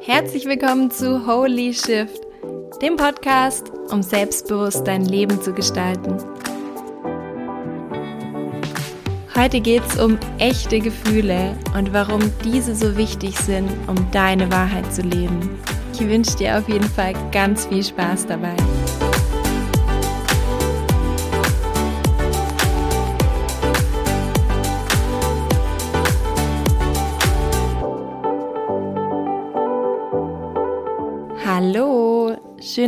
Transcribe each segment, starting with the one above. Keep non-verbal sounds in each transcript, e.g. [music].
Herzlich willkommen zu Holy Shift, dem Podcast, um selbstbewusst dein Leben zu gestalten. Heute geht es um echte Gefühle und warum diese so wichtig sind, um deine Wahrheit zu leben. Ich wünsche dir auf jeden Fall ganz viel Spaß dabei.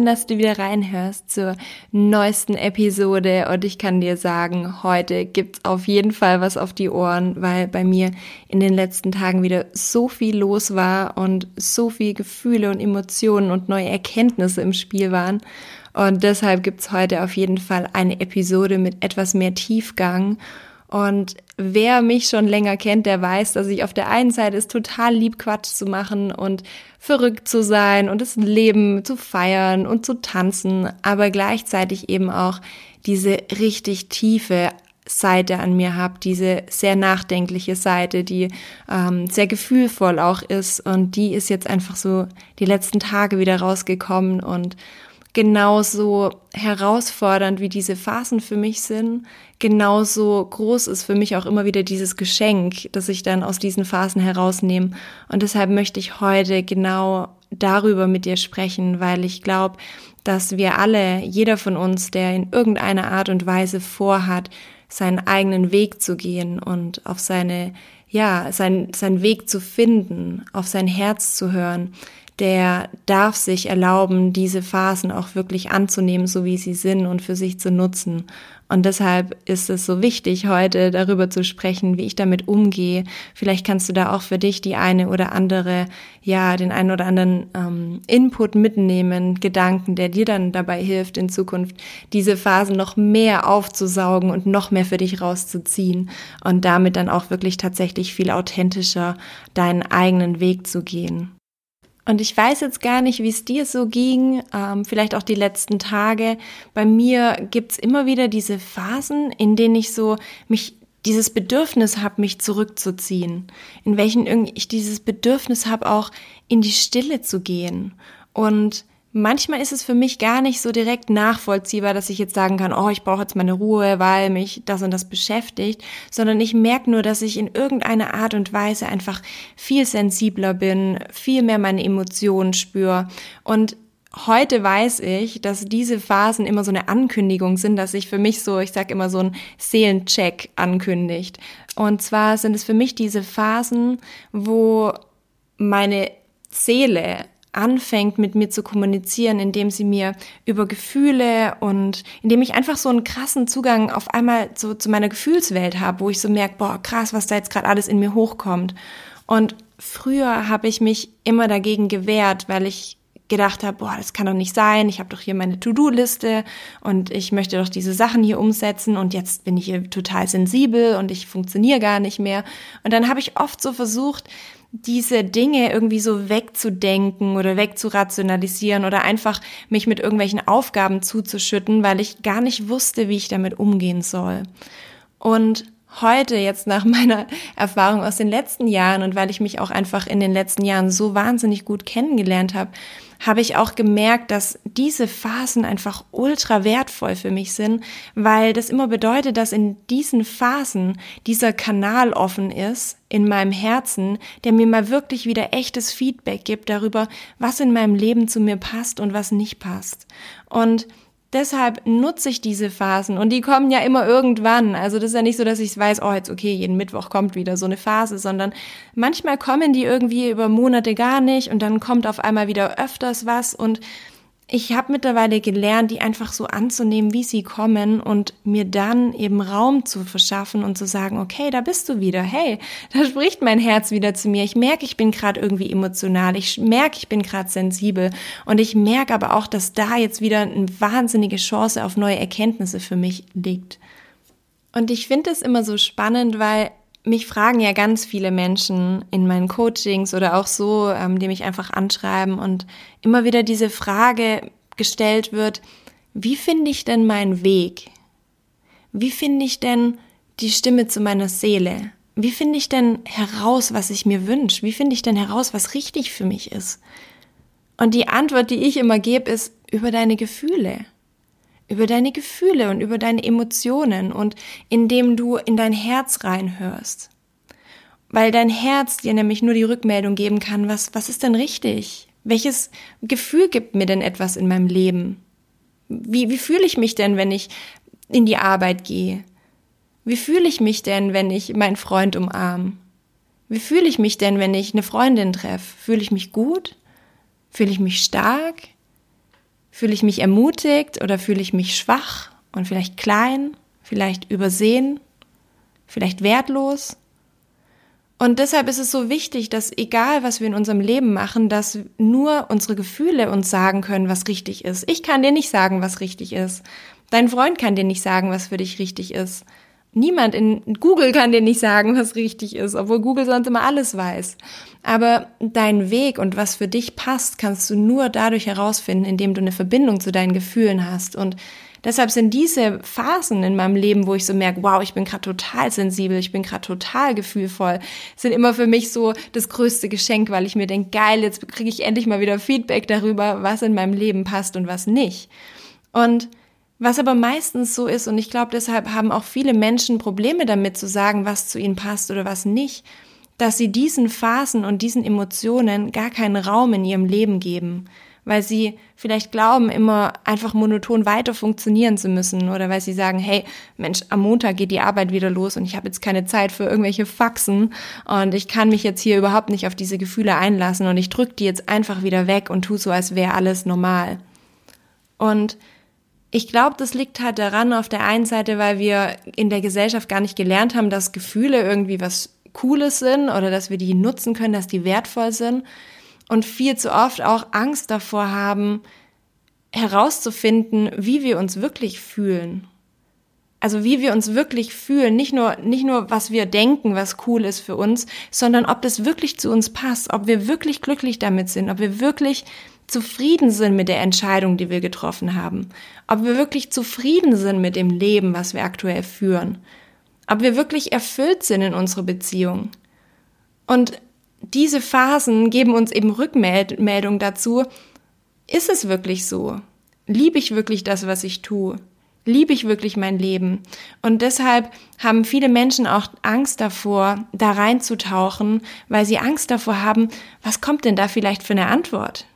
Schön, dass du wieder reinhörst zur neuesten Episode. Und ich kann dir sagen, heute gibt's auf jeden Fall was auf die Ohren, weil bei mir in den letzten Tagen wieder so viel los war und so viel Gefühle und Emotionen und neue Erkenntnisse im Spiel waren. Und deshalb gibt's heute auf jeden Fall eine Episode mit etwas mehr Tiefgang und wer mich schon länger kennt, der weiß, dass ich auf der einen Seite es total lieb, Quatsch zu machen und verrückt zu sein und das Leben zu feiern und zu tanzen, aber gleichzeitig eben auch diese richtig tiefe Seite an mir habe, diese sehr nachdenkliche Seite, die ähm, sehr gefühlvoll auch ist. Und die ist jetzt einfach so die letzten Tage wieder rausgekommen und genauso herausfordernd wie diese Phasen für mich sind, genauso groß ist für mich auch immer wieder dieses Geschenk, das ich dann aus diesen Phasen herausnehme. Und deshalb möchte ich heute genau darüber mit dir sprechen, weil ich glaube, dass wir alle, jeder von uns, der in irgendeiner Art und Weise vorhat, seinen eigenen Weg zu gehen und auf seine, ja, sein, seinen Weg zu finden, auf sein Herz zu hören, der darf sich erlauben, diese Phasen auch wirklich anzunehmen, so wie sie sind und für sich zu nutzen. Und deshalb ist es so wichtig, heute darüber zu sprechen, wie ich damit umgehe. Vielleicht kannst du da auch für dich die eine oder andere, ja, den einen oder anderen ähm, Input mitnehmen, Gedanken, der dir dann dabei hilft, in Zukunft diese Phasen noch mehr aufzusaugen und noch mehr für dich rauszuziehen und damit dann auch wirklich tatsächlich viel authentischer deinen eigenen Weg zu gehen. Und ich weiß jetzt gar nicht, wie es dir so ging, ähm, vielleicht auch die letzten Tage. Bei mir gibt's immer wieder diese Phasen, in denen ich so mich dieses Bedürfnis habe, mich zurückzuziehen, in welchen ich dieses Bedürfnis habe, auch in die Stille zu gehen. Und Manchmal ist es für mich gar nicht so direkt nachvollziehbar, dass ich jetzt sagen kann, oh, ich brauche jetzt meine Ruhe, weil mich das und das beschäftigt, sondern ich merke nur, dass ich in irgendeiner Art und Weise einfach viel sensibler bin, viel mehr meine Emotionen spüre und Heute weiß ich, dass diese Phasen immer so eine Ankündigung sind, dass sich für mich so, ich sag immer so ein Seelencheck ankündigt. Und zwar sind es für mich diese Phasen, wo meine Seele anfängt mit mir zu kommunizieren, indem sie mir über Gefühle und indem ich einfach so einen krassen Zugang auf einmal so zu meiner Gefühlswelt habe, wo ich so merke, boah, krass, was da jetzt gerade alles in mir hochkommt. Und früher habe ich mich immer dagegen gewehrt, weil ich gedacht habe, boah, das kann doch nicht sein, ich habe doch hier meine To-Do-Liste und ich möchte doch diese Sachen hier umsetzen und jetzt bin ich hier total sensibel und ich funktioniere gar nicht mehr. Und dann habe ich oft so versucht, diese Dinge irgendwie so wegzudenken oder wegzurationalisieren oder einfach mich mit irgendwelchen Aufgaben zuzuschütten, weil ich gar nicht wusste, wie ich damit umgehen soll. Und heute jetzt nach [laughs] meiner Erfahrung aus den letzten Jahren und weil ich mich auch einfach in den letzten Jahren so wahnsinnig gut kennengelernt habe, habe ich auch gemerkt, dass diese Phasen einfach ultra wertvoll für mich sind, weil das immer bedeutet, dass in diesen Phasen dieser Kanal offen ist in meinem Herzen, der mir mal wirklich wieder echtes Feedback gibt darüber, was in meinem Leben zu mir passt und was nicht passt. Und deshalb nutze ich diese Phasen und die kommen ja immer irgendwann. Also das ist ja nicht so, dass ich weiß, oh, jetzt okay, jeden Mittwoch kommt wieder so eine Phase, sondern manchmal kommen die irgendwie über Monate gar nicht und dann kommt auf einmal wieder öfters was und ich habe mittlerweile gelernt, die einfach so anzunehmen, wie sie kommen und mir dann eben Raum zu verschaffen und zu sagen, okay, da bist du wieder. Hey, da spricht mein Herz wieder zu mir. Ich merke, ich bin gerade irgendwie emotional. Ich merke, ich bin gerade sensibel. Und ich merke aber auch, dass da jetzt wieder eine wahnsinnige Chance auf neue Erkenntnisse für mich liegt. Und ich finde es immer so spannend, weil mich fragen ja ganz viele Menschen in meinen Coachings oder auch so, ähm, die mich einfach anschreiben und immer wieder diese Frage gestellt wird, wie finde ich denn meinen Weg? Wie finde ich denn die Stimme zu meiner Seele? wie finde ich denn heraus, was ich mir wünsche? Wie finde ich denn heraus, was richtig für mich ist? Und die Antwort, die ich immer gebe, ist über deine Gefühle. Über deine Gefühle und über deine Emotionen und indem du in dein Herz reinhörst. Weil dein Herz dir nämlich nur die Rückmeldung geben kann, was, was ist denn richtig? Welches Gefühl gibt mir denn etwas in meinem Leben? Wie, wie fühle ich mich denn, wenn ich in die Arbeit gehe? Wie fühle ich mich denn, wenn ich meinen Freund umarme? Wie fühle ich mich denn, wenn ich eine Freundin treffe? Fühle ich mich gut? Fühle ich mich stark? Fühle ich mich ermutigt oder fühle ich mich schwach und vielleicht klein, vielleicht übersehen, vielleicht wertlos? Und deshalb ist es so wichtig, dass egal, was wir in unserem Leben machen, dass nur unsere Gefühle uns sagen können, was richtig ist. Ich kann dir nicht sagen, was richtig ist. Dein Freund kann dir nicht sagen, was für dich richtig ist. Niemand in Google kann dir nicht sagen, was richtig ist, obwohl Google sonst immer alles weiß. Aber dein Weg und was für dich passt, kannst du nur dadurch herausfinden, indem du eine Verbindung zu deinen Gefühlen hast. Und deshalb sind diese Phasen in meinem Leben, wo ich so merke, wow, ich bin gerade total sensibel, ich bin gerade total gefühlvoll, sind immer für mich so das größte Geschenk, weil ich mir denke, geil, jetzt kriege ich endlich mal wieder Feedback darüber, was in meinem Leben passt und was nicht. Und was aber meistens so ist, und ich glaube, deshalb haben auch viele Menschen Probleme damit zu sagen, was zu ihnen passt oder was nicht, dass sie diesen Phasen und diesen Emotionen gar keinen Raum in ihrem Leben geben, weil sie vielleicht glauben, immer einfach monoton weiter funktionieren zu müssen oder weil sie sagen, hey, Mensch, am Montag geht die Arbeit wieder los und ich habe jetzt keine Zeit für irgendwelche Faxen und ich kann mich jetzt hier überhaupt nicht auf diese Gefühle einlassen und ich drücke die jetzt einfach wieder weg und tu so, als wäre alles normal. Und ich glaube, das liegt halt daran, auf der einen Seite, weil wir in der Gesellschaft gar nicht gelernt haben, dass Gefühle irgendwie was Cooles sind oder dass wir die nutzen können, dass die wertvoll sind und viel zu oft auch Angst davor haben, herauszufinden, wie wir uns wirklich fühlen. Also wie wir uns wirklich fühlen, nicht nur, nicht nur, was wir denken, was cool ist für uns, sondern ob das wirklich zu uns passt, ob wir wirklich glücklich damit sind, ob wir wirklich zufrieden sind mit der Entscheidung, die wir getroffen haben, ob wir wirklich zufrieden sind mit dem Leben, was wir aktuell führen, ob wir wirklich erfüllt sind in unserer Beziehung. Und diese Phasen geben uns eben Rückmeldung dazu, ist es wirklich so? Liebe ich wirklich das, was ich tue? Liebe ich wirklich mein Leben? Und deshalb haben viele Menschen auch Angst davor, da reinzutauchen, weil sie Angst davor haben, was kommt denn da vielleicht für eine Antwort?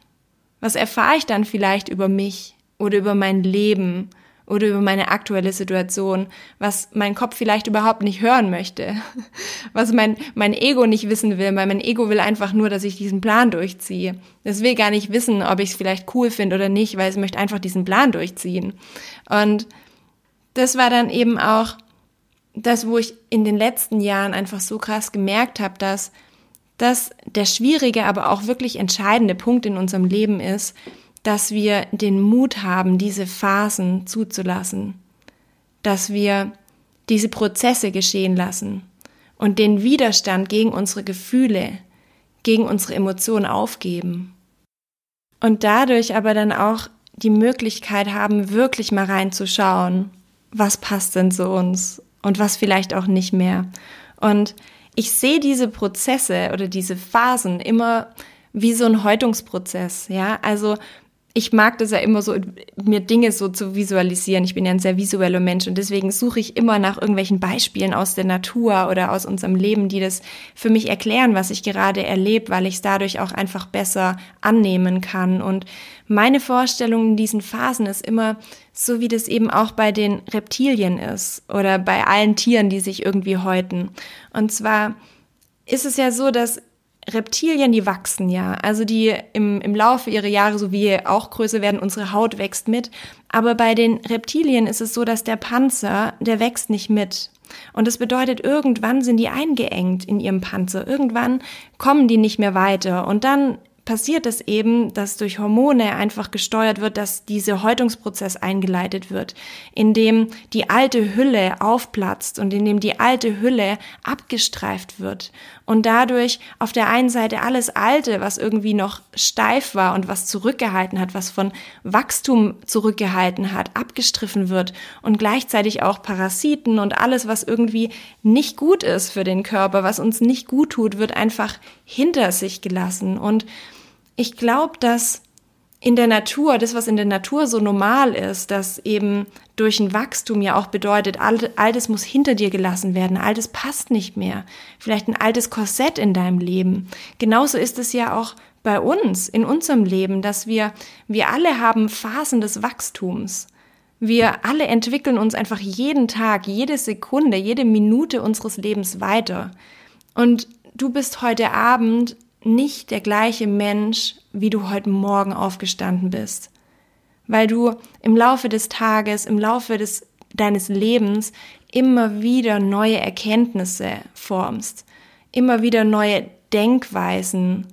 Was erfahre ich dann vielleicht über mich oder über mein Leben oder über meine aktuelle Situation, was mein Kopf vielleicht überhaupt nicht hören möchte, [laughs] was mein, mein Ego nicht wissen will, weil mein Ego will einfach nur, dass ich diesen Plan durchziehe. Es will gar nicht wissen, ob ich es vielleicht cool finde oder nicht, weil es möchte einfach diesen Plan durchziehen. Und das war dann eben auch das, wo ich in den letzten Jahren einfach so krass gemerkt habe, dass dass der schwierige, aber auch wirklich entscheidende Punkt in unserem Leben ist, dass wir den Mut haben, diese Phasen zuzulassen, dass wir diese Prozesse geschehen lassen und den Widerstand gegen unsere Gefühle, gegen unsere Emotionen aufgeben. Und dadurch aber dann auch die Möglichkeit haben, wirklich mal reinzuschauen, was passt denn zu uns und was vielleicht auch nicht mehr. Und ich sehe diese Prozesse oder diese Phasen immer wie so ein Häutungsprozess, ja. Also ich mag das ja immer so, mir Dinge so zu visualisieren. Ich bin ja ein sehr visueller Mensch und deswegen suche ich immer nach irgendwelchen Beispielen aus der Natur oder aus unserem Leben, die das für mich erklären, was ich gerade erlebe, weil ich es dadurch auch einfach besser annehmen kann. Und meine Vorstellung in diesen Phasen ist immer so, wie das eben auch bei den Reptilien ist oder bei allen Tieren, die sich irgendwie häuten. Und zwar ist es ja so, dass Reptilien, die wachsen ja. Also die im, im Laufe ihrer Jahre, so wie auch größer werden, unsere Haut wächst mit. Aber bei den Reptilien ist es so, dass der Panzer, der wächst nicht mit. Und das bedeutet, irgendwann sind die eingeengt in ihrem Panzer. Irgendwann kommen die nicht mehr weiter. Und dann passiert es eben, dass durch Hormone einfach gesteuert wird, dass dieser Häutungsprozess eingeleitet wird, in dem die alte Hülle aufplatzt und in dem die alte Hülle abgestreift wird und dadurch auf der einen Seite alles Alte, was irgendwie noch steif war und was zurückgehalten hat, was von Wachstum zurückgehalten hat, abgestriffen wird und gleichzeitig auch Parasiten und alles, was irgendwie nicht gut ist für den Körper, was uns nicht gut tut, wird einfach hinter sich gelassen. Und ich glaube, dass in der Natur, das, was in der Natur so normal ist, dass eben durch ein Wachstum ja auch bedeutet, altes muss hinter dir gelassen werden, altes passt nicht mehr. Vielleicht ein altes Korsett in deinem Leben. Genauso ist es ja auch bei uns, in unserem Leben, dass wir, wir alle haben Phasen des Wachstums. Wir alle entwickeln uns einfach jeden Tag, jede Sekunde, jede Minute unseres Lebens weiter. Und du bist heute Abend nicht der gleiche Mensch, wie du heute Morgen aufgestanden bist. Weil du im Laufe des Tages, im Laufe des, deines Lebens immer wieder neue Erkenntnisse formst, immer wieder neue Denkweisen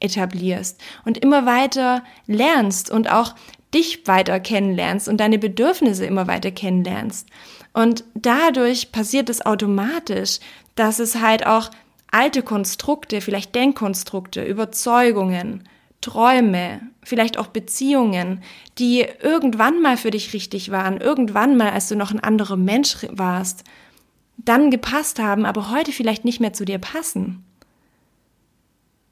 etablierst und immer weiter lernst und auch dich weiter kennenlernst und deine Bedürfnisse immer weiter kennenlernst. Und dadurch passiert es automatisch, dass es halt auch alte Konstrukte, vielleicht Denkkonstrukte, Überzeugungen, Träume, vielleicht auch Beziehungen, die irgendwann mal für dich richtig waren, irgendwann mal, als du noch ein anderer Mensch warst, dann gepasst haben, aber heute vielleicht nicht mehr zu dir passen.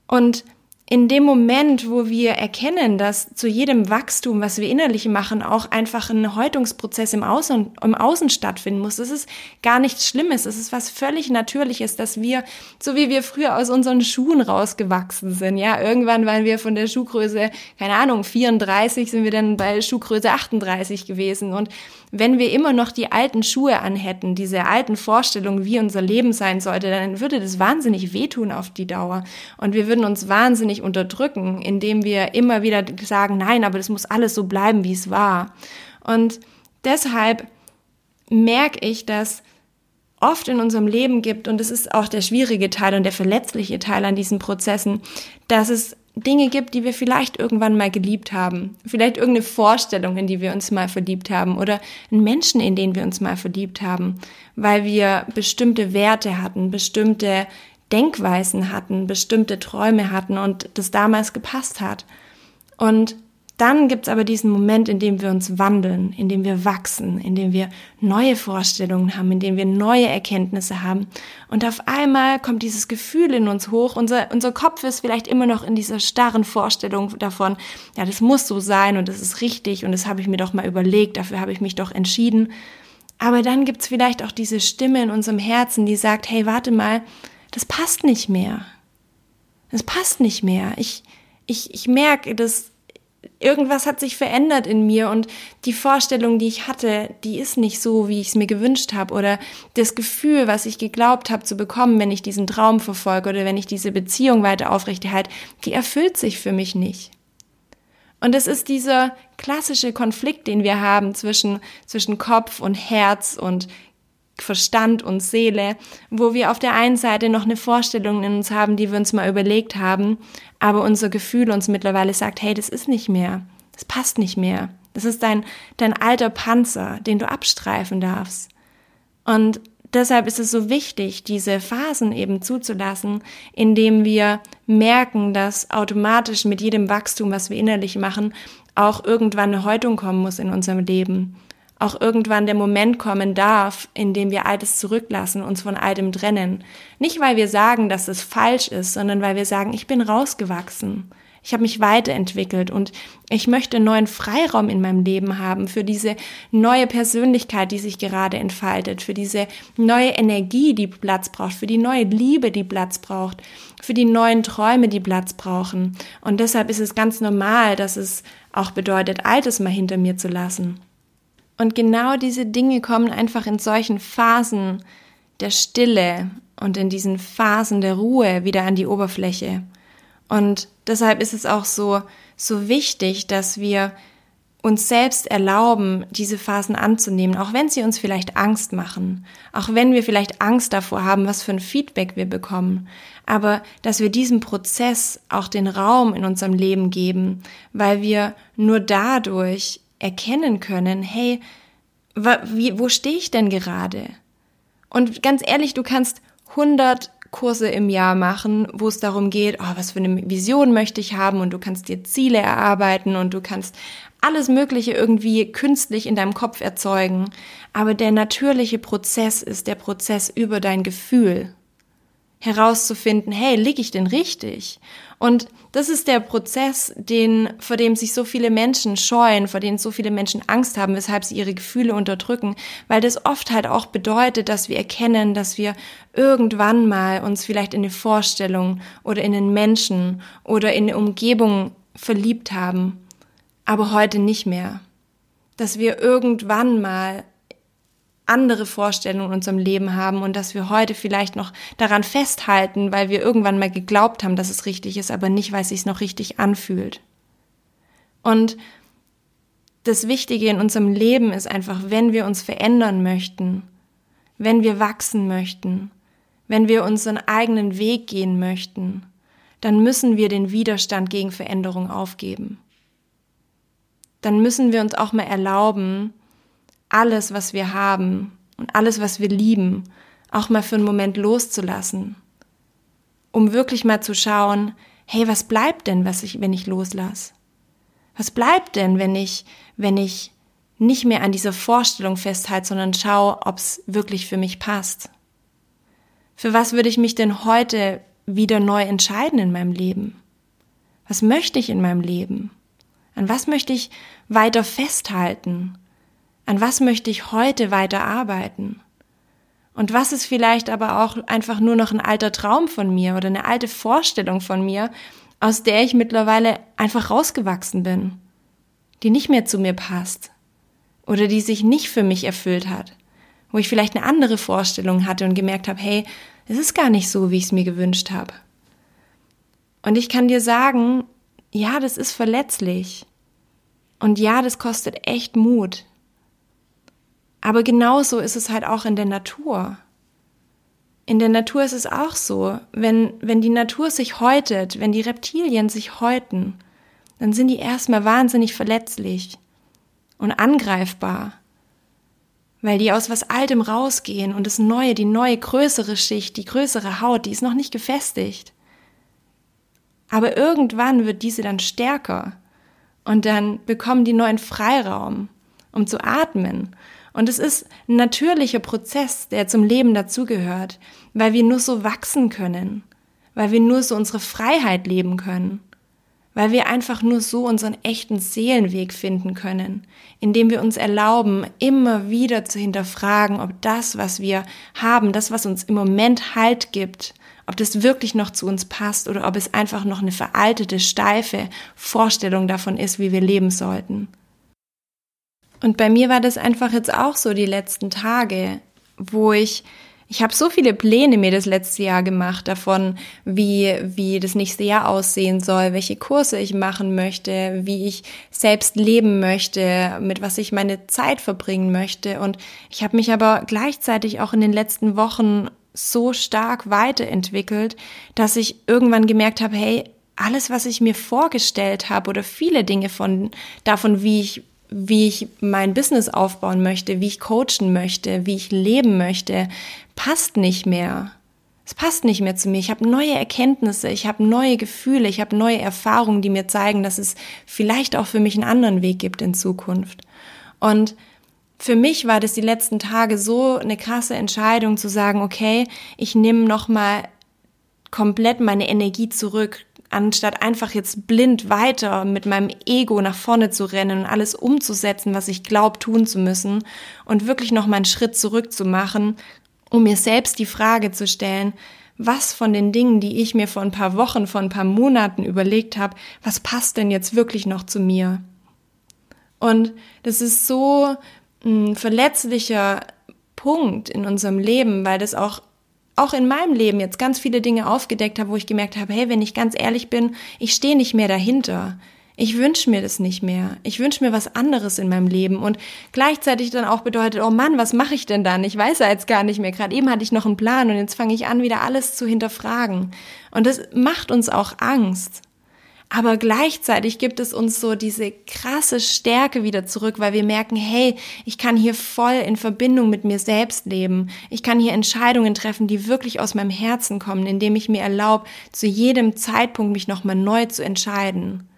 Und in dem Moment, wo wir erkennen, dass zu jedem Wachstum, was wir innerlich machen, auch einfach ein Häutungsprozess im Außen, im Außen stattfinden muss. Das ist gar nichts Schlimmes. Es ist was völlig Natürliches, dass wir, so wie wir früher aus unseren Schuhen rausgewachsen sind, ja, irgendwann waren wir von der Schuhgröße, keine Ahnung, 34 sind wir dann bei Schuhgröße 38 gewesen und wenn wir immer noch die alten Schuhe anhätten, diese alten Vorstellungen, wie unser Leben sein sollte, dann würde das wahnsinnig wehtun auf die Dauer. Und wir würden uns wahnsinnig unterdrücken, indem wir immer wieder sagen, nein, aber das muss alles so bleiben, wie es war. Und deshalb merke ich, dass oft in unserem Leben gibt, und das ist auch der schwierige Teil und der verletzliche Teil an diesen Prozessen, dass es Dinge gibt, die wir vielleicht irgendwann mal geliebt haben. Vielleicht irgendeine Vorstellung, in die wir uns mal verliebt haben oder einen Menschen, in den wir uns mal verliebt haben, weil wir bestimmte Werte hatten, bestimmte Denkweisen hatten, bestimmte Träume hatten und das damals gepasst hat. Und dann gibt's aber diesen Moment, in dem wir uns wandeln, in dem wir wachsen, in dem wir neue Vorstellungen haben, in dem wir neue Erkenntnisse haben. Und auf einmal kommt dieses Gefühl in uns hoch. Unser, unser Kopf ist vielleicht immer noch in dieser starren Vorstellung davon, ja, das muss so sein und das ist richtig und das habe ich mir doch mal überlegt, dafür habe ich mich doch entschieden. Aber dann gibt's vielleicht auch diese Stimme in unserem Herzen, die sagt, hey, warte mal, das passt nicht mehr. Das passt nicht mehr. Ich, ich, ich merke, dass irgendwas hat sich verändert in mir und die Vorstellung, die ich hatte, die ist nicht so, wie ich es mir gewünscht habe oder das Gefühl, was ich geglaubt habe zu bekommen, wenn ich diesen Traum verfolge oder wenn ich diese Beziehung weiter aufrechterhalte, die erfüllt sich für mich nicht. Und es ist dieser klassische Konflikt, den wir haben zwischen, zwischen Kopf und Herz und Verstand und Seele, wo wir auf der einen Seite noch eine Vorstellung in uns haben, die wir uns mal überlegt haben, aber unser Gefühl uns mittlerweile sagt, hey, das ist nicht mehr, das passt nicht mehr. Das ist dein, dein alter Panzer, den du abstreifen darfst. Und deshalb ist es so wichtig, diese Phasen eben zuzulassen, indem wir merken, dass automatisch mit jedem Wachstum, was wir innerlich machen, auch irgendwann eine Häutung kommen muss in unserem Leben auch irgendwann der Moment kommen darf, in dem wir Altes zurücklassen, uns von Altem trennen. Nicht, weil wir sagen, dass es falsch ist, sondern weil wir sagen, ich bin rausgewachsen. Ich habe mich weiterentwickelt und ich möchte neuen Freiraum in meinem Leben haben für diese neue Persönlichkeit, die sich gerade entfaltet, für diese neue Energie, die Platz braucht, für die neue Liebe, die Platz braucht, für die neuen Träume, die Platz brauchen. Und deshalb ist es ganz normal, dass es auch bedeutet, Altes mal hinter mir zu lassen. Und genau diese Dinge kommen einfach in solchen Phasen der Stille und in diesen Phasen der Ruhe wieder an die Oberfläche. Und deshalb ist es auch so, so wichtig, dass wir uns selbst erlauben, diese Phasen anzunehmen, auch wenn sie uns vielleicht Angst machen, auch wenn wir vielleicht Angst davor haben, was für ein Feedback wir bekommen, aber dass wir diesem Prozess auch den Raum in unserem Leben geben, weil wir nur dadurch erkennen können, hey, wie, wo stehe ich denn gerade? Und ganz ehrlich, du kannst 100 Kurse im Jahr machen, wo es darum geht, oh, was für eine Vision möchte ich haben und du kannst dir Ziele erarbeiten und du kannst alles Mögliche irgendwie künstlich in deinem Kopf erzeugen. Aber der natürliche Prozess ist der Prozess über dein Gefühl herauszufinden, hey, liege ich denn richtig? Und das ist der Prozess, den, vor dem sich so viele Menschen scheuen, vor dem so viele Menschen Angst haben, weshalb sie ihre Gefühle unterdrücken, weil das oft halt auch bedeutet, dass wir erkennen, dass wir irgendwann mal uns vielleicht in eine Vorstellung oder in einen Menschen oder in eine Umgebung verliebt haben, aber heute nicht mehr. Dass wir irgendwann mal andere Vorstellungen in unserem Leben haben und dass wir heute vielleicht noch daran festhalten, weil wir irgendwann mal geglaubt haben, dass es richtig ist, aber nicht, weil es sich noch richtig anfühlt. Und das Wichtige in unserem Leben ist einfach, wenn wir uns verändern möchten, wenn wir wachsen möchten, wenn wir unseren eigenen Weg gehen möchten, dann müssen wir den Widerstand gegen Veränderung aufgeben. Dann müssen wir uns auch mal erlauben, alles, was wir haben und alles, was wir lieben, auch mal für einen Moment loszulassen, um wirklich mal zu schauen, hey, was bleibt denn, was ich, wenn ich loslasse? Was bleibt denn, wenn ich, wenn ich nicht mehr an dieser Vorstellung festhalte, sondern schaue, ob es wirklich für mich passt? Für was würde ich mich denn heute wieder neu entscheiden in meinem Leben? Was möchte ich in meinem Leben? An was möchte ich weiter festhalten? An was möchte ich heute weiter arbeiten? Und was ist vielleicht aber auch einfach nur noch ein alter Traum von mir oder eine alte Vorstellung von mir, aus der ich mittlerweile einfach rausgewachsen bin, die nicht mehr zu mir passt oder die sich nicht für mich erfüllt hat, wo ich vielleicht eine andere Vorstellung hatte und gemerkt habe, hey, es ist gar nicht so, wie ich es mir gewünscht habe. Und ich kann dir sagen, ja, das ist verletzlich. Und ja, das kostet echt Mut. Aber genauso ist es halt auch in der Natur. In der Natur ist es auch so, wenn, wenn die Natur sich häutet, wenn die Reptilien sich häuten, dann sind die erstmal wahnsinnig verletzlich und angreifbar, weil die aus was Altem rausgehen und das Neue, die neue größere Schicht, die größere Haut, die ist noch nicht gefestigt. Aber irgendwann wird diese dann stärker und dann bekommen die neuen Freiraum, um zu atmen und es ist ein natürlicher Prozess, der zum Leben dazugehört, weil wir nur so wachsen können, weil wir nur so unsere Freiheit leben können, weil wir einfach nur so unseren echten Seelenweg finden können, indem wir uns erlauben, immer wieder zu hinterfragen, ob das, was wir haben, das, was uns im Moment Halt gibt, ob das wirklich noch zu uns passt oder ob es einfach noch eine veraltete, steife Vorstellung davon ist, wie wir leben sollten. Und bei mir war das einfach jetzt auch so die letzten Tage, wo ich ich habe so viele Pläne mir das letzte Jahr gemacht davon, wie, wie das nächste Jahr aussehen soll, welche Kurse ich machen möchte, wie ich selbst leben möchte, mit was ich meine Zeit verbringen möchte. Und ich habe mich aber gleichzeitig auch in den letzten Wochen so stark weiterentwickelt, dass ich irgendwann gemerkt habe, hey, alles, was ich mir vorgestellt habe oder viele Dinge von davon, wie ich wie ich mein Business aufbauen möchte, wie ich coachen möchte, wie ich leben möchte, passt nicht mehr. Es passt nicht mehr zu mir. Ich habe neue Erkenntnisse, ich habe neue Gefühle, ich habe neue Erfahrungen, die mir zeigen, dass es vielleicht auch für mich einen anderen Weg gibt in Zukunft. Und für mich war das die letzten Tage so eine krasse Entscheidung zu sagen, okay, ich nehme noch mal komplett meine Energie zurück, anstatt einfach jetzt blind weiter mit meinem Ego nach vorne zu rennen und alles umzusetzen, was ich glaube tun zu müssen und wirklich noch mal einen Schritt zurück zu machen, um mir selbst die Frage zu stellen, was von den Dingen, die ich mir vor ein paar Wochen, vor ein paar Monaten überlegt habe, was passt denn jetzt wirklich noch zu mir? Und das ist so ein verletzlicher Punkt in unserem Leben, weil das auch auch in meinem Leben jetzt ganz viele Dinge aufgedeckt habe, wo ich gemerkt habe, hey, wenn ich ganz ehrlich bin, ich stehe nicht mehr dahinter. Ich wünsche mir das nicht mehr. Ich wünsche mir was anderes in meinem Leben und gleichzeitig dann auch bedeutet, oh Mann, was mache ich denn dann? Ich weiß ja jetzt gar nicht mehr. Gerade eben hatte ich noch einen Plan und jetzt fange ich an, wieder alles zu hinterfragen. Und das macht uns auch Angst. Aber gleichzeitig gibt es uns so diese krasse Stärke wieder zurück, weil wir merken, hey, ich kann hier voll in Verbindung mit mir selbst leben. Ich kann hier Entscheidungen treffen, die wirklich aus meinem Herzen kommen, indem ich mir erlaube, zu jedem Zeitpunkt mich nochmal neu zu entscheiden.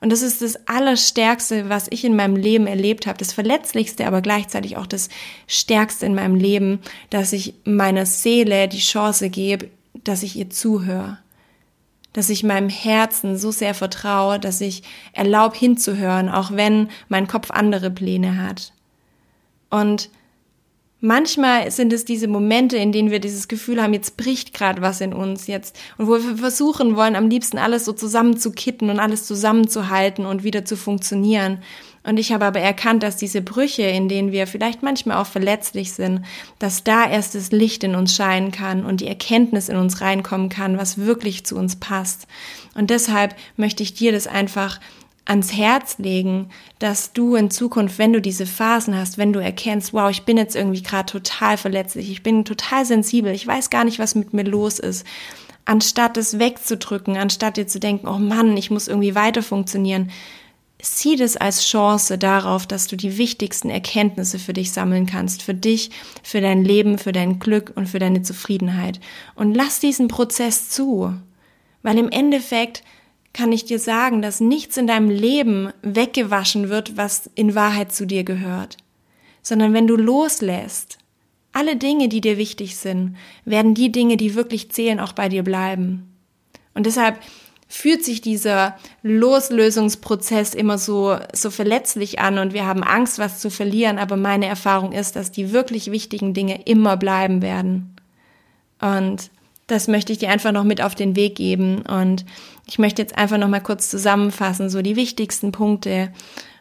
Und das ist das Allerstärkste, was ich in meinem Leben erlebt habe. Das Verletzlichste, aber gleichzeitig auch das Stärkste in meinem Leben, dass ich meiner Seele die Chance gebe, dass ich ihr zuhöre. Dass ich meinem Herzen so sehr vertraue, dass ich erlaube hinzuhören, auch wenn mein Kopf andere Pläne hat. Und Manchmal sind es diese Momente, in denen wir dieses Gefühl haben, jetzt bricht gerade was in uns jetzt und wo wir versuchen wollen, am liebsten alles so zusammenzukitten und alles zusammenzuhalten und wieder zu funktionieren. Und ich habe aber erkannt, dass diese Brüche, in denen wir vielleicht manchmal auch verletzlich sind, dass da erst das Licht in uns scheinen kann und die Erkenntnis in uns reinkommen kann, was wirklich zu uns passt. Und deshalb möchte ich dir das einfach ans Herz legen, dass du in Zukunft, wenn du diese Phasen hast, wenn du erkennst, wow, ich bin jetzt irgendwie gerade total verletzlich, ich bin total sensibel, ich weiß gar nicht, was mit mir los ist, anstatt es wegzudrücken, anstatt dir zu denken, oh Mann, ich muss irgendwie weiter funktionieren, sieh das als Chance darauf, dass du die wichtigsten Erkenntnisse für dich sammeln kannst, für dich, für dein Leben, für dein Glück und für deine Zufriedenheit. Und lass diesen Prozess zu, weil im Endeffekt kann ich dir sagen, dass nichts in deinem Leben weggewaschen wird, was in Wahrheit zu dir gehört, sondern wenn du loslässt, alle Dinge, die dir wichtig sind, werden die Dinge, die wirklich zählen, auch bei dir bleiben. Und deshalb fühlt sich dieser Loslösungsprozess immer so, so verletzlich an und wir haben Angst, was zu verlieren, aber meine Erfahrung ist, dass die wirklich wichtigen Dinge immer bleiben werden. Und das möchte ich dir einfach noch mit auf den Weg geben. Und ich möchte jetzt einfach noch mal kurz zusammenfassen, so die wichtigsten Punkte.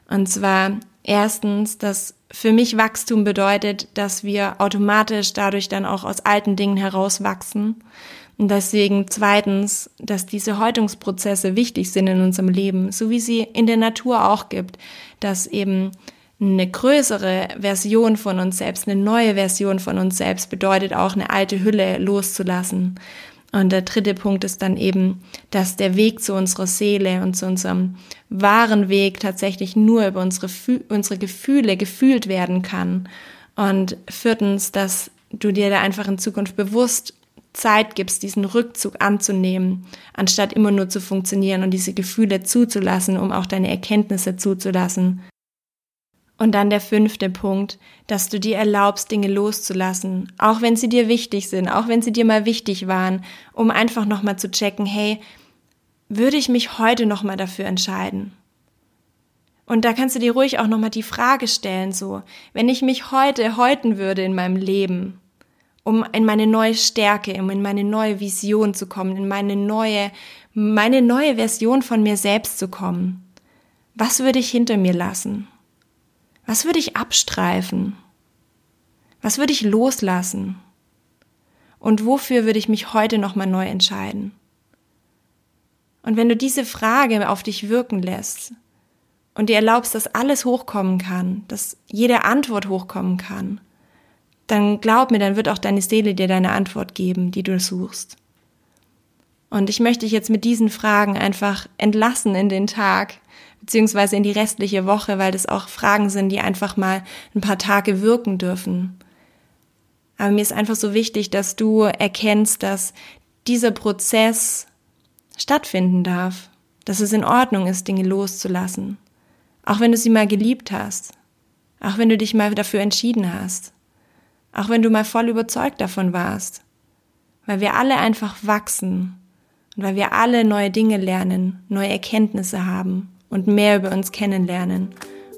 Und zwar erstens, dass für mich Wachstum bedeutet, dass wir automatisch dadurch dann auch aus alten Dingen herauswachsen. Und deswegen zweitens, dass diese Häutungsprozesse wichtig sind in unserem Leben, so wie sie in der Natur auch gibt, dass eben eine größere Version von uns selbst, eine neue Version von uns selbst bedeutet auch eine alte Hülle loszulassen. Und der dritte Punkt ist dann eben, dass der Weg zu unserer Seele und zu unserem wahren Weg tatsächlich nur über unsere, unsere Gefühle gefühlt werden kann. Und viertens, dass du dir da einfach in Zukunft bewusst Zeit gibst, diesen Rückzug anzunehmen, anstatt immer nur zu funktionieren und diese Gefühle zuzulassen, um auch deine Erkenntnisse zuzulassen. Und dann der fünfte Punkt, dass du dir erlaubst, Dinge loszulassen, auch wenn sie dir wichtig sind, auch wenn sie dir mal wichtig waren, um einfach nochmal zu checken, hey, würde ich mich heute nochmal dafür entscheiden? Und da kannst du dir ruhig auch nochmal die Frage stellen, so, wenn ich mich heute häuten würde in meinem Leben, um in meine neue Stärke, um in meine neue Vision zu kommen, in meine neue, meine neue Version von mir selbst zu kommen, was würde ich hinter mir lassen? Was würde ich abstreifen? Was würde ich loslassen? Und wofür würde ich mich heute nochmal neu entscheiden? Und wenn du diese Frage auf dich wirken lässt und dir erlaubst, dass alles hochkommen kann, dass jede Antwort hochkommen kann, dann glaub mir, dann wird auch deine Seele dir deine Antwort geben, die du suchst. Und ich möchte dich jetzt mit diesen Fragen einfach entlassen in den Tag, beziehungsweise in die restliche Woche, weil das auch Fragen sind, die einfach mal ein paar Tage wirken dürfen. Aber mir ist einfach so wichtig, dass du erkennst, dass dieser Prozess stattfinden darf, dass es in Ordnung ist, Dinge loszulassen. Auch wenn du sie mal geliebt hast, auch wenn du dich mal dafür entschieden hast, auch wenn du mal voll überzeugt davon warst, weil wir alle einfach wachsen und weil wir alle neue Dinge lernen, neue Erkenntnisse haben und mehr über uns kennenlernen.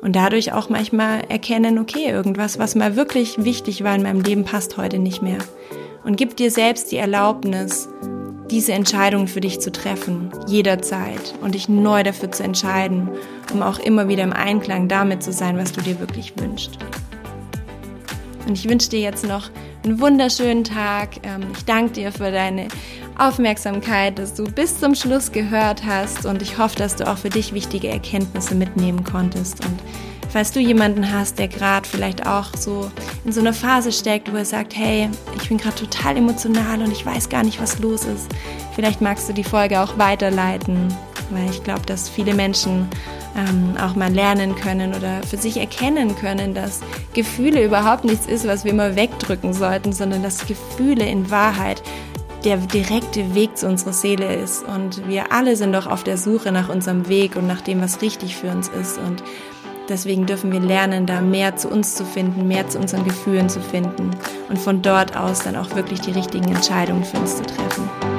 Und dadurch auch manchmal erkennen, okay, irgendwas, was mal wirklich wichtig war in meinem Leben, passt heute nicht mehr. Und gib dir selbst die Erlaubnis, diese Entscheidung für dich zu treffen, jederzeit, und dich neu dafür zu entscheiden, um auch immer wieder im Einklang damit zu sein, was du dir wirklich wünschst. Und ich wünsche dir jetzt noch einen wunderschönen Tag. Ähm, ich danke dir für deine Aufmerksamkeit, dass du bis zum Schluss gehört hast und ich hoffe, dass du auch für dich wichtige Erkenntnisse mitnehmen konntest. Und falls du jemanden hast, der gerade vielleicht auch so in so einer Phase steckt, wo er sagt, hey, ich bin gerade total emotional und ich weiß gar nicht, was los ist, vielleicht magst du die Folge auch weiterleiten, weil ich glaube, dass viele Menschen ähm, auch mal lernen können oder für sich erkennen können, dass Gefühle überhaupt nichts ist, was wir immer wegdrücken sollten, sondern dass Gefühle in Wahrheit der direkte Weg zu unserer Seele ist. Und wir alle sind doch auf der Suche nach unserem Weg und nach dem, was richtig für uns ist. Und deswegen dürfen wir lernen, da mehr zu uns zu finden, mehr zu unseren Gefühlen zu finden und von dort aus dann auch wirklich die richtigen Entscheidungen für uns zu treffen.